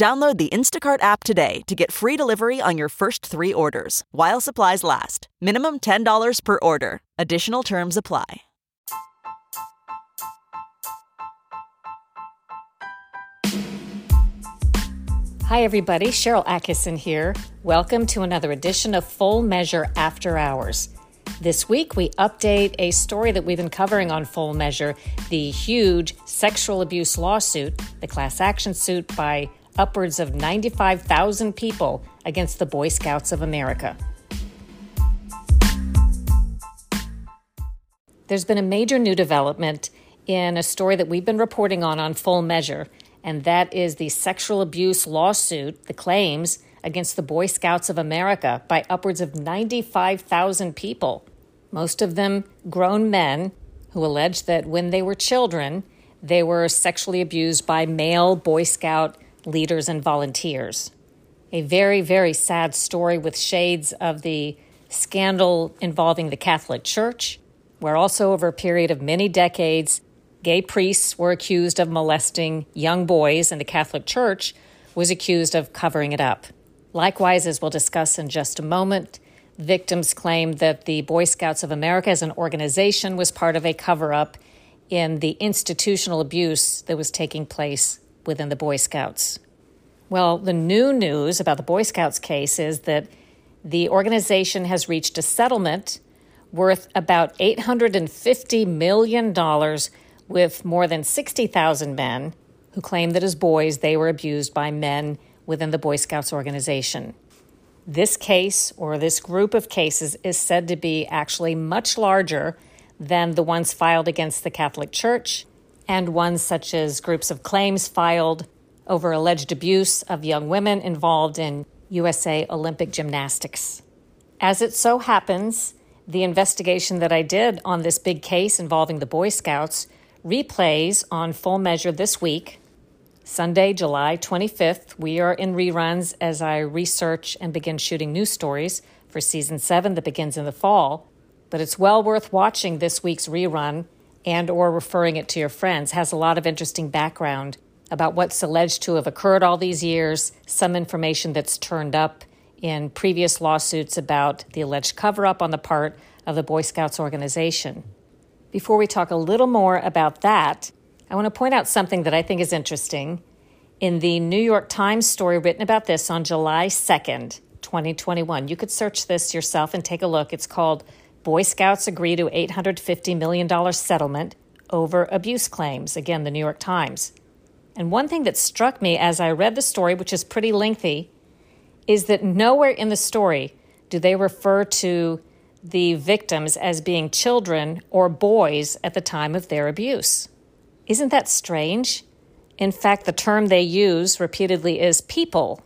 Download the Instacart app today to get free delivery on your first three orders while supplies last. Minimum $10 per order. Additional terms apply. Hi, everybody. Sharyl Attkisson here. Welcome to another edition of Full Measure After Hours. This week, we update a story that we've been covering on Full Measure the huge sexual abuse lawsuit, the class action suit by upwards of 95,000 people against the Boy Scouts of America. There's been a major new development in a story that we've been reporting on on Full Measure and that is the sexual abuse lawsuit, the claims against the Boy Scouts of America by upwards of 95,000 people, most of them grown men who allege that when they were children, they were sexually abused by male Boy Scout leaders and volunteers. A very, very sad story with shades of the scandal involving the Catholic Church, where also over a period of many decades, gay priests were accused of molesting young boys, and the Catholic Church was accused of covering it up. Likewise, as we'll discuss in just a moment, victims claimed that the Boy Scouts of America as an organization was part of a cover up in the institutional abuse that was taking place within the Boy Scouts. Well, the new news about the Boy Scouts case is that the organization has reached a settlement worth about $850 million with more than 60,000 men who claim that as boys they were abused by men within the Boy Scouts organization. This case, or this group of cases, is said to be actually much larger than the ones filed against the Catholic Church and ones such as groups of claims filed over alleged abuse of young women involved in USA Olympic gymnastics. As it so happens, the investigation that I did on this big case involving the Boy Scouts replays on full measure this week, Sunday, July 25th. We are in reruns as I research and begin shooting new stories for season seven that begins in the fall. But it's well worth watching this week's rerun and or referring it to your friends. Has a lot of interesting background about what's alleged to have occurred all these years, some information that's turned up in previous lawsuits about the alleged cover up on the part of the Boy Scouts organization. Before we talk a little more about that, I want to point out something that I think is interesting. In the New York Times story written about this on July 2nd, 2021, you could search this yourself and take a look. It's called Boy Scouts Agree to $850 Million Settlement Over Abuse Claims. Again, the New York Times. And one thing that struck me as I read the story, which is pretty lengthy, is that nowhere in the story do they refer to the victims as being children or boys at the time of their abuse. Isn't that strange? In fact, the term they use repeatedly is people.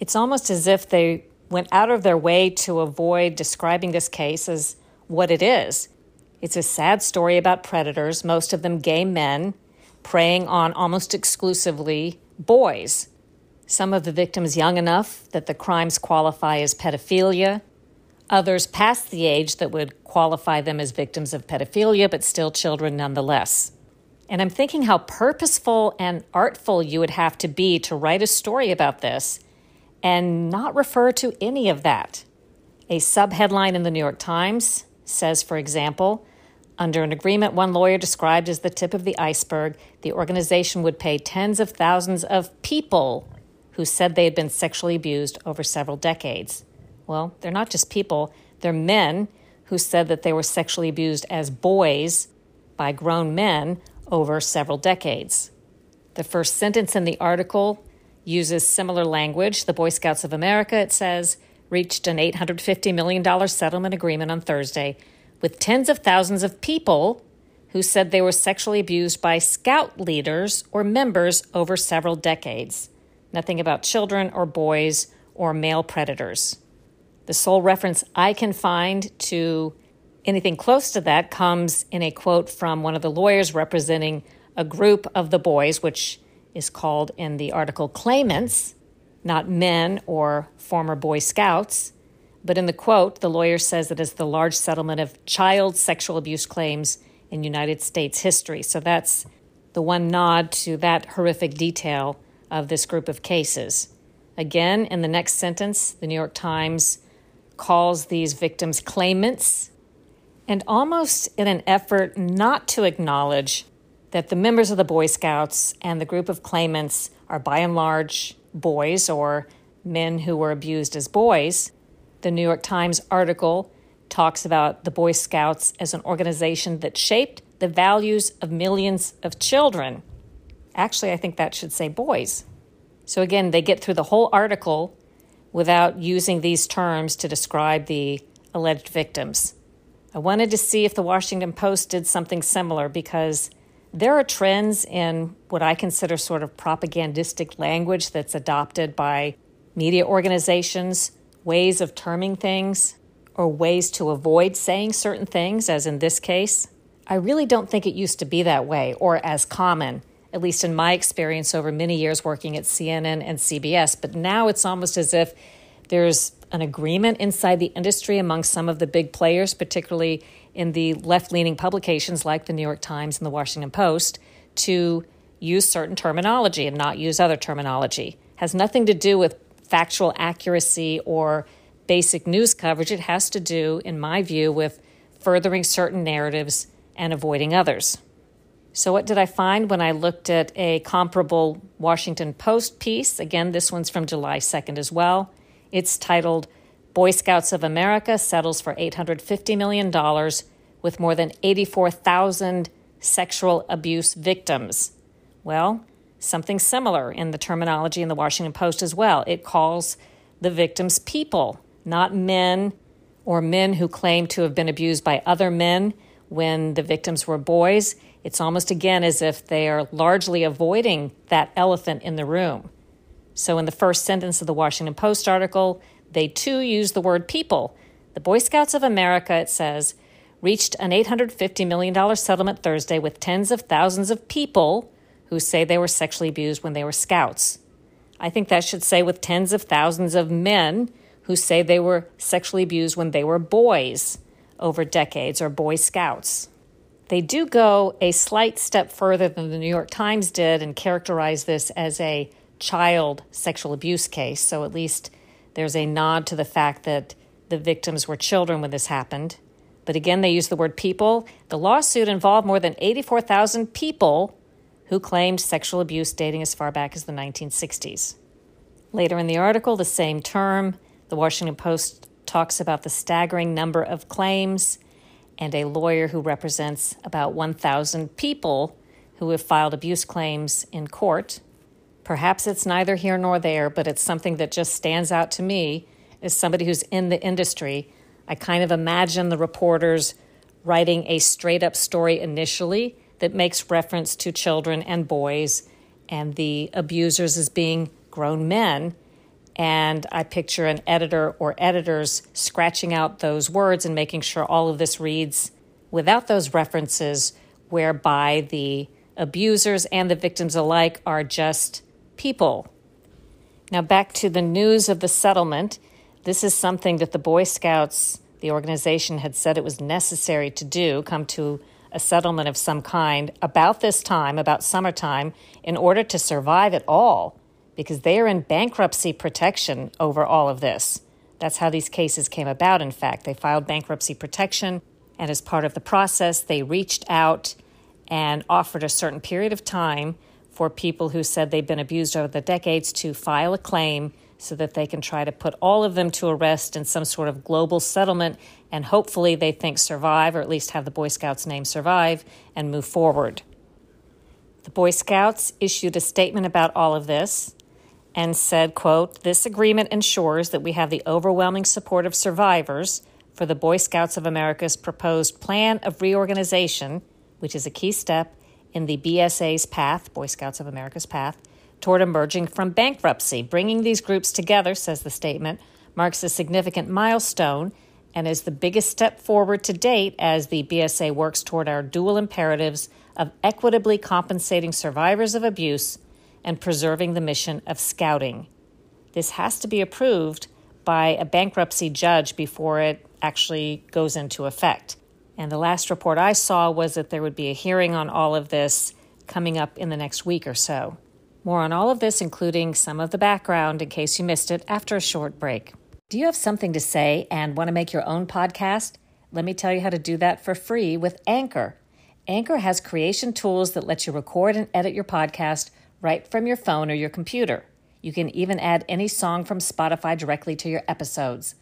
It's almost as if they went out of their way to avoid describing this case as what it is. It's a sad story about predators, most of them gay men, preying on almost exclusively boys. Some of the victims young enough that the crimes qualify as pedophilia, others past the age that would qualify them as victims of pedophilia, but still children nonetheless. And I'm thinking how purposeful and artful you would have to be to write a story about this and not refer to any of that. A subheadline in the New York Times says, for example, under an agreement one lawyer described as the tip of the iceberg, the organization would pay tens of thousands of people who said they had been sexually abused over several decades. Well, they're not just people, they're men who said that they were sexually abused as boys by grown men over several decades. The first sentence in the article uses similar language. The Boy Scouts of America, it says, reached an $850 million settlement agreement on Thursday with tens of thousands of people who said they were sexually abused by scout leaders or members over several decades. Nothing about children or boys or male predators. The sole reference I can find to anything close to that comes in a quote from one of the lawyers representing a group of the boys, which is called in the article claimants, not men or former Boy Scouts. But in the quote, the lawyer says that it is the large settlement of child sexual abuse claims in United States history. So that's the one nod to that horrific detail of this group of cases. Again, in the next sentence, the New York Times calls these victims claimants, and almost in an effort not to acknowledge that the members of the Boy Scouts and the group of claimants are by and large boys or men who were abused as boys. The New York Times article talks about the Boy Scouts as an organization that shaped the values of millions of children. Actually, I think that should say boys. So again, they get through the whole article without using these terms to describe the alleged victims. I wanted to see if the Washington Post did something similar because there are trends in what I consider sort of propagandistic language that's adopted by media organizations, ways of terming things, or ways to avoid saying certain things, as in this case. I really don't think it used to be that way or as common, at least in my experience over many years working at CNN and CBS. But now it's almost as if there's an agreement inside the industry among some of the big players, particularly in the left leaning publications like the New York Times and the Washington Post, to use certain terminology and not use other terminology. Has nothing to do with factual accuracy or basic news coverage. It has to do, in my view, with furthering certain narratives and avoiding others. So, what did I find when I looked at a comparable Washington Post piece? Again, this one's from July 2nd as well. It's titled Boy Scouts of America Settles for $850 million with more than 84,000 sexual abuse victims. Well, something similar in the terminology in the Washington Post as well. It calls the victims people, not men or men who claim to have been abused by other men when the victims were boys. It's almost again as if they are largely avoiding that elephant in the room. So, in the first sentence of the Washington Post article, they too use the word people. The Boy Scouts of America, it says, reached an $850 million settlement Thursday with tens of thousands of people who say they were sexually abused when they were scouts. I think that should say with tens of thousands of men who say they were sexually abused when they were boys over decades or Boy Scouts. They do go a slight step further than the New York Times did and characterize this as a child sexual abuse case. So at least there's a nod to the fact that the victims were children when this happened. But again, they use the word people. The lawsuit involved more than 84,000 people who claimed sexual abuse dating as far back as the 1960s. Later in the article, the same term, the Washington Post talks about the staggering number of claims and a lawyer who represents about 1,000 people who have filed abuse claims in court. Perhaps it's neither here nor there, but it's something that just stands out to me as somebody who's in the industry. I kind of imagine the reporters writing a straight up story initially that makes reference to children and boys and the abusers as being grown men. And I picture an editor or editors scratching out those words and making sure all of this reads without those references, whereby the abusers and the victims alike are just people. Now, back to the news of the settlement. This is something that the Boy Scouts, the organization, had said it was necessary to do come to a settlement of some kind about this time, about summertime, in order to survive at all, because they are in bankruptcy protection over all of this. That's how these cases came about, in fact. They filed bankruptcy protection, and as part of the process, they reached out and offered a certain period of time for people who said they've been abused over the decades to file a claim so that they can try to put all of them to arrest in some sort of global settlement and hopefully they think survive or at least have the Boy Scouts name survive and move forward. The Boy Scouts issued a statement about all of this and said, quote, "This agreement ensures that we have the overwhelming support of survivors for the Boy Scouts of America's proposed plan of reorganization, which is a key step in the BSA's path, Boy Scouts of America's path, toward emerging from bankruptcy. Bringing these groups together, says the statement, marks a significant milestone and is the biggest step forward to date as the BSA works toward our dual imperatives of equitably compensating survivors of abuse and preserving the mission of scouting. This has to be approved by a bankruptcy judge before it actually goes into effect. And the last report I saw was that there would be a hearing on all of this coming up in the next week or so. More on all of this, including some of the background in case you missed it, after a short break. Do you have something to say and want to make your own podcast? Let me tell you how to do that for free with Anchor. Anchor has creation tools that let you record and edit your podcast right from your phone or your computer. You can even add any song from Spotify directly to your episodes.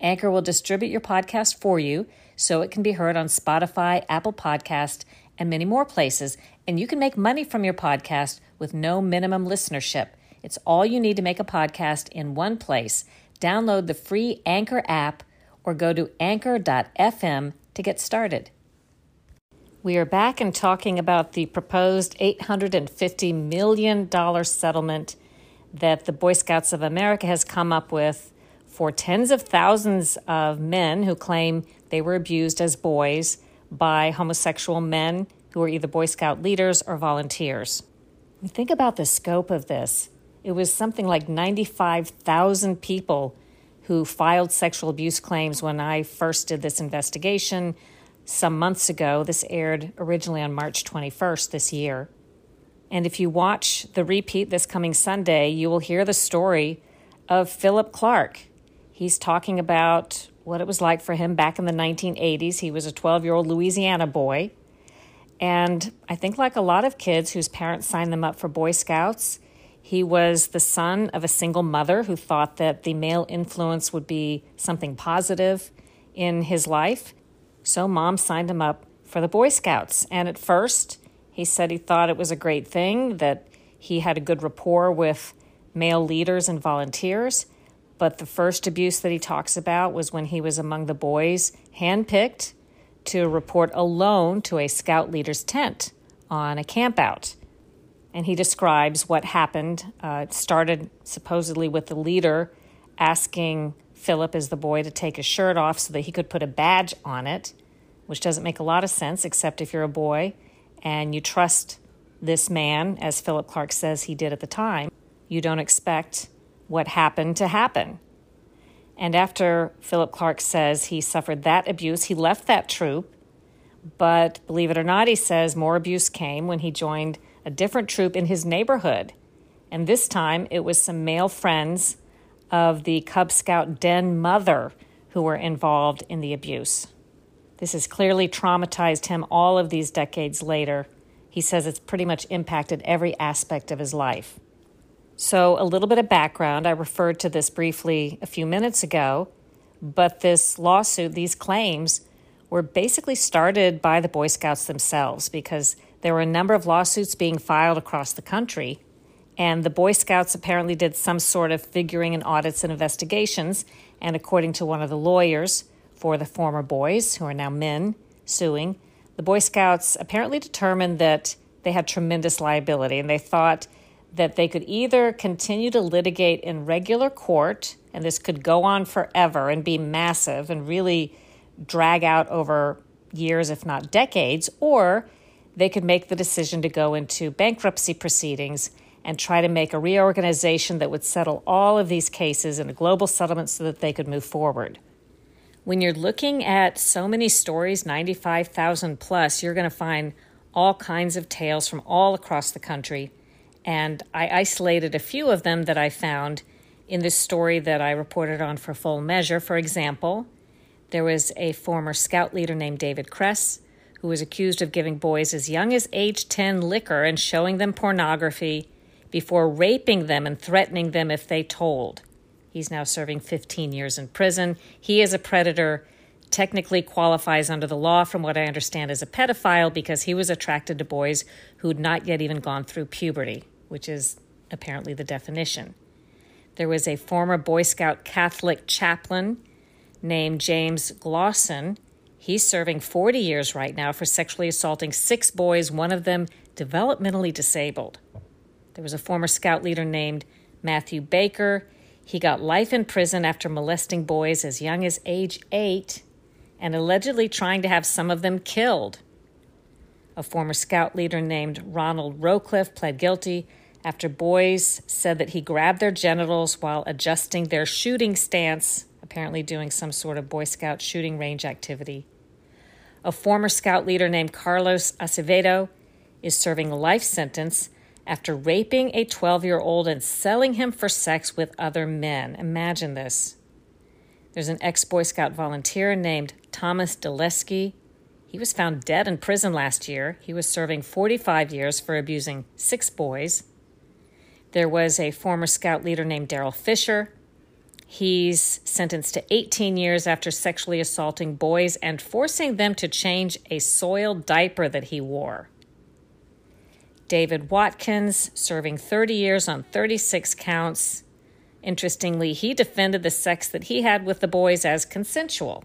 Anchor will distribute your podcast for you so it can be heard on Spotify, Apple Podcast, and many more places, and you can make money from your podcast with no minimum listenership. It's all you need to make a podcast in one place. Download the free Anchor app or go to anchor.fm to get started. We are back and talking about the proposed $850 million settlement that the Boy Scouts of America has come up with for tens of thousands of men who claim they were abused as boys by homosexual men who were either Boy Scout leaders or volunteers. Think about the scope of this. It was something like 95,000 people who filed sexual abuse claims when I first did this investigation some months ago. This aired originally on March 21st this year. And if you watch the repeat this coming Sunday, you will hear the story of Philip Clark. He's talking about what it was like for him back in the 1980s. He was a 12 year old Louisiana boy. And I think, like a lot of kids whose parents signed them up for Boy Scouts, he was the son of a single mother who thought that the male influence would be something positive in his life. So mom signed him up for the Boy Scouts. And at first, he said he thought it was a great thing, that he had a good rapport with male leaders and volunteers. But the first abuse that he talks about was when he was among the boys, handpicked to report alone to a scout leader's tent on a campout. And he describes what happened. Uh, it started supposedly with the leader asking Philip as the boy to take his shirt off so that he could put a badge on it, which doesn't make a lot of sense except if you're a boy and you trust this man, as Philip Clark says he did at the time. You don't expect what happened to happen. And after Philip Clark says he suffered that abuse, he left that troop. But believe it or not, he says more abuse came when he joined a different troop in his neighborhood. And this time it was some male friends of the Cub Scout den mother who were involved in the abuse. This has clearly traumatized him all of these decades later. He says it's pretty much impacted every aspect of his life. So, a little bit of background. I referred to this briefly a few minutes ago, but this lawsuit, these claims, were basically started by the Boy Scouts themselves because there were a number of lawsuits being filed across the country and the Boy Scouts apparently did some sort of figuring and audits and investigations. And according to one of the lawyers for the former boys, who are now men suing, the Boy Scouts apparently determined that they had tremendous liability and they thought that they could either continue to litigate in regular court, and this could go on forever and be massive and really drag out over years, if not decades, or they could make the decision to go into bankruptcy proceedings and try to make a reorganization that would settle all of these cases in a global settlement so that they could move forward. When you're looking at so many stories, 95,000 plus, you're going to find all kinds of tales from all across the country. And I isolated a few of them that I found in this story that I reported on for full measure. For example, there was a former scout leader named David Kress who was accused of giving boys as young as age 10 liquor and showing them pornography before raping them and threatening them if they told. He's now serving 15 years in prison. He is a predator, technically qualifies under the law, from what I understand, as a pedophile because he was attracted to boys who'd not yet even gone through puberty, which is apparently the definition. There was a former Boy Scout Catholic chaplain named James Glosson. He's serving 40 years right now for sexually assaulting six boys, one of them developmentally disabled. There was a former scout leader named Matthew Baker. He got life in prison after molesting boys as young as age eight and allegedly trying to have some of them killed. A former scout leader named Ronald Rowcliffe pled guilty after boys said that he grabbed their genitals while adjusting their shooting stance, apparently doing some sort of Boy Scout shooting range activity. A former scout leader named Carlos Acevedo is serving a life sentence after raping a 12 year old and selling him for sex with other men. Imagine this. There's an ex Boy Scout volunteer named Thomas Dulesky. He was found dead in prison last year. He was serving 45 years for abusing six boys. There was a former scout leader named Daryl Fisher. He's sentenced to 18 years after sexually assaulting boys and forcing them to change a soiled diaper that he wore. David Watkins, serving 30 years on 36 counts. Interestingly, he defended the sex that he had with the boys as consensual.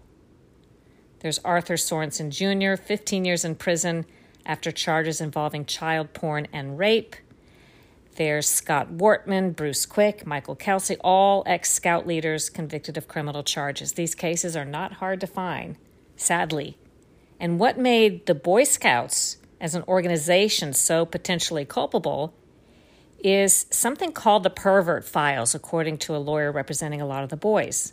There's Arthur Sorensen Jr., 15 years in prison after charges involving child porn and rape. There's Scott Wortman, Bruce Quick, Michael Kelsey, all ex scout leaders convicted of criminal charges. These cases are not hard to find, sadly. And what made the Boy Scouts as an organization so potentially culpable is something called the pervert files, according to a lawyer representing a lot of the boys.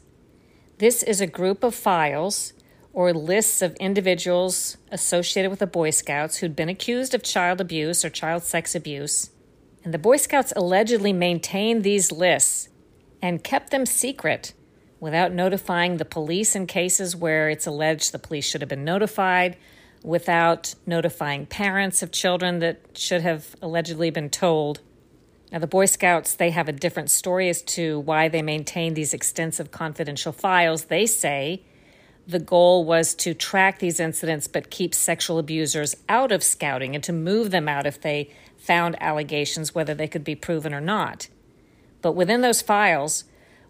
This is a group of files or lists of individuals associated with the Boy Scouts who'd been accused of child abuse or child sex abuse. And the Boy Scouts allegedly maintained these lists and kept them secret without notifying the police in cases where it's alleged the police should have been notified without notifying parents of children that should have allegedly been told. Now, the Boy Scouts, they have a different story as to why they maintain these extensive confidential files. They say the goal was to track these incidents but keep sexual abusers out of scouting and to move them out if they found allegations, whether they could be proven or not. But within those files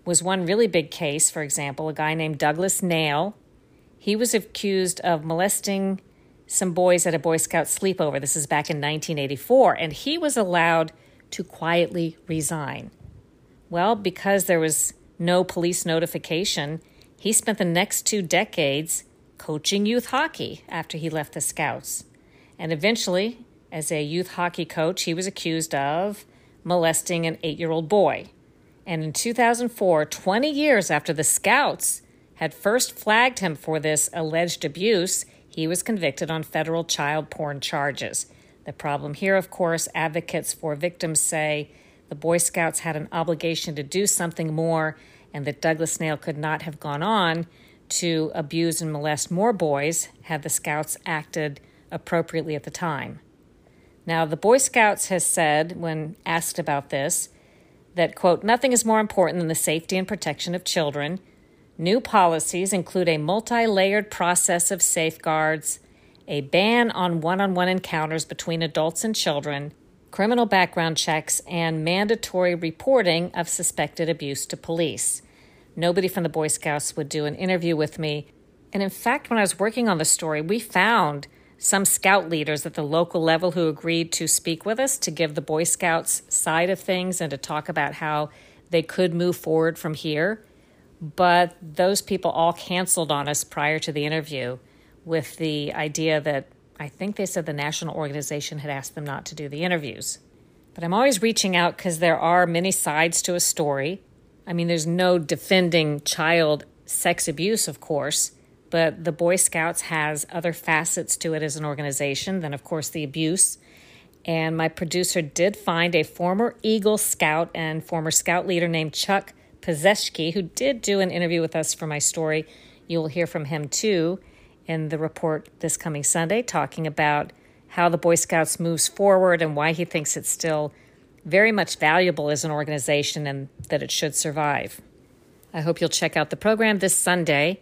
was one really big case, for example, a guy named Douglas Nail. He was accused of molesting some boys at a Boy Scout sleepover. This is back in 1984, and he was allowed to quietly resign. Well, because there was no police notification, he spent the next two decades coaching youth hockey after he left the Scouts. And eventually, as a youth hockey coach, he was accused of molesting an eight year old boy. And in 2004, 20 years after the Scouts had first flagged him for this alleged abuse, he was convicted on federal child porn charges. The problem here, of course, advocates for victims say the Boy Scouts had an obligation to do something more and that Douglas Nail could not have gone on to abuse and molest more boys had the Scouts acted appropriately at the time. Now, the Boy Scouts has said, when asked about this, that, quote, nothing is more important than the safety and protection of children. New policies include a multi layered process of safeguards, a ban on one on one encounters between adults and children, criminal background checks, and mandatory reporting of suspected abuse to police. Nobody from the Boy Scouts would do an interview with me. And in fact, when I was working on the story, we found some scout leaders at the local level who agreed to speak with us to give the Boy Scouts side of things and to talk about how they could move forward from here. But those people all canceled on us prior to the interview with the idea that I think they said the national organization had asked them not to do the interviews. But I'm always reaching out because there are many sides to a story. I mean, there's no defending child sex abuse, of course, but the Boy Scouts has other facets to it as an organization than, of course, the abuse. And my producer did find a former Eagle Scout and former Scout leader named Chuck Pazeshki, who did do an interview with us for my story. You will hear from him too in the report this coming Sunday, talking about how the Boy Scouts moves forward and why he thinks it's still very much valuable as an organization and that it should survive. I hope you'll check out the program this Sunday.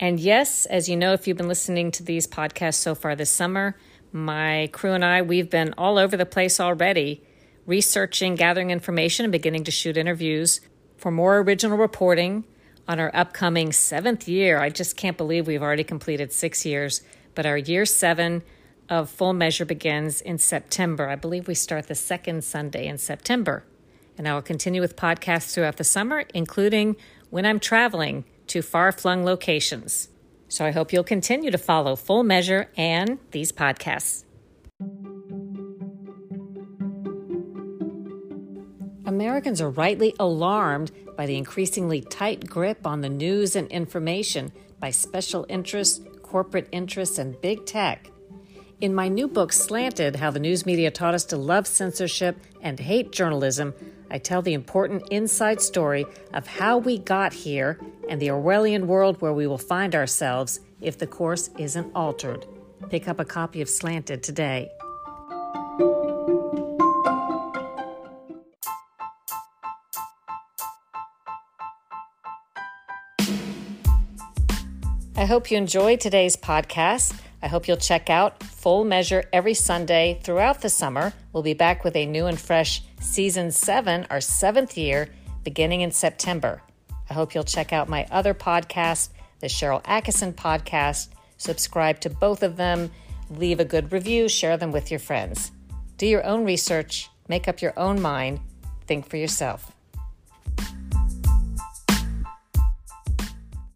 And yes, as you know, if you've been listening to these podcasts so far this summer, my crew and I, we've been all over the place already, researching, gathering information, and beginning to shoot interviews for more original reporting on our upcoming seventh year. I just can't believe we've already completed six years, but our year seven of Full Measure begins in September. I believe we start the second Sunday in September. And I will continue with podcasts throughout the summer, including when I'm traveling to far flung locations. So I hope you'll continue to follow Full Measure and these podcasts. Americans are rightly alarmed by the increasingly tight grip on the news and information by special interests, corporate interests, and big tech. In my new book, Slanted How the News Media Taught Us to Love Censorship and Hate Journalism, I tell the important inside story of how we got here and the Orwellian world where we will find ourselves if the course isn't altered. Pick up a copy of Slanted today. I hope you enjoyed today's podcast. I hope you'll check out Full Measure every Sunday throughout the summer. We'll be back with a new and fresh season seven, our seventh year, beginning in September. I hope you'll check out my other podcast, the Sharyl Attkisson podcast. Subscribe to both of them, leave a good review, share them with your friends. Do your own research, make up your own mind, think for yourself.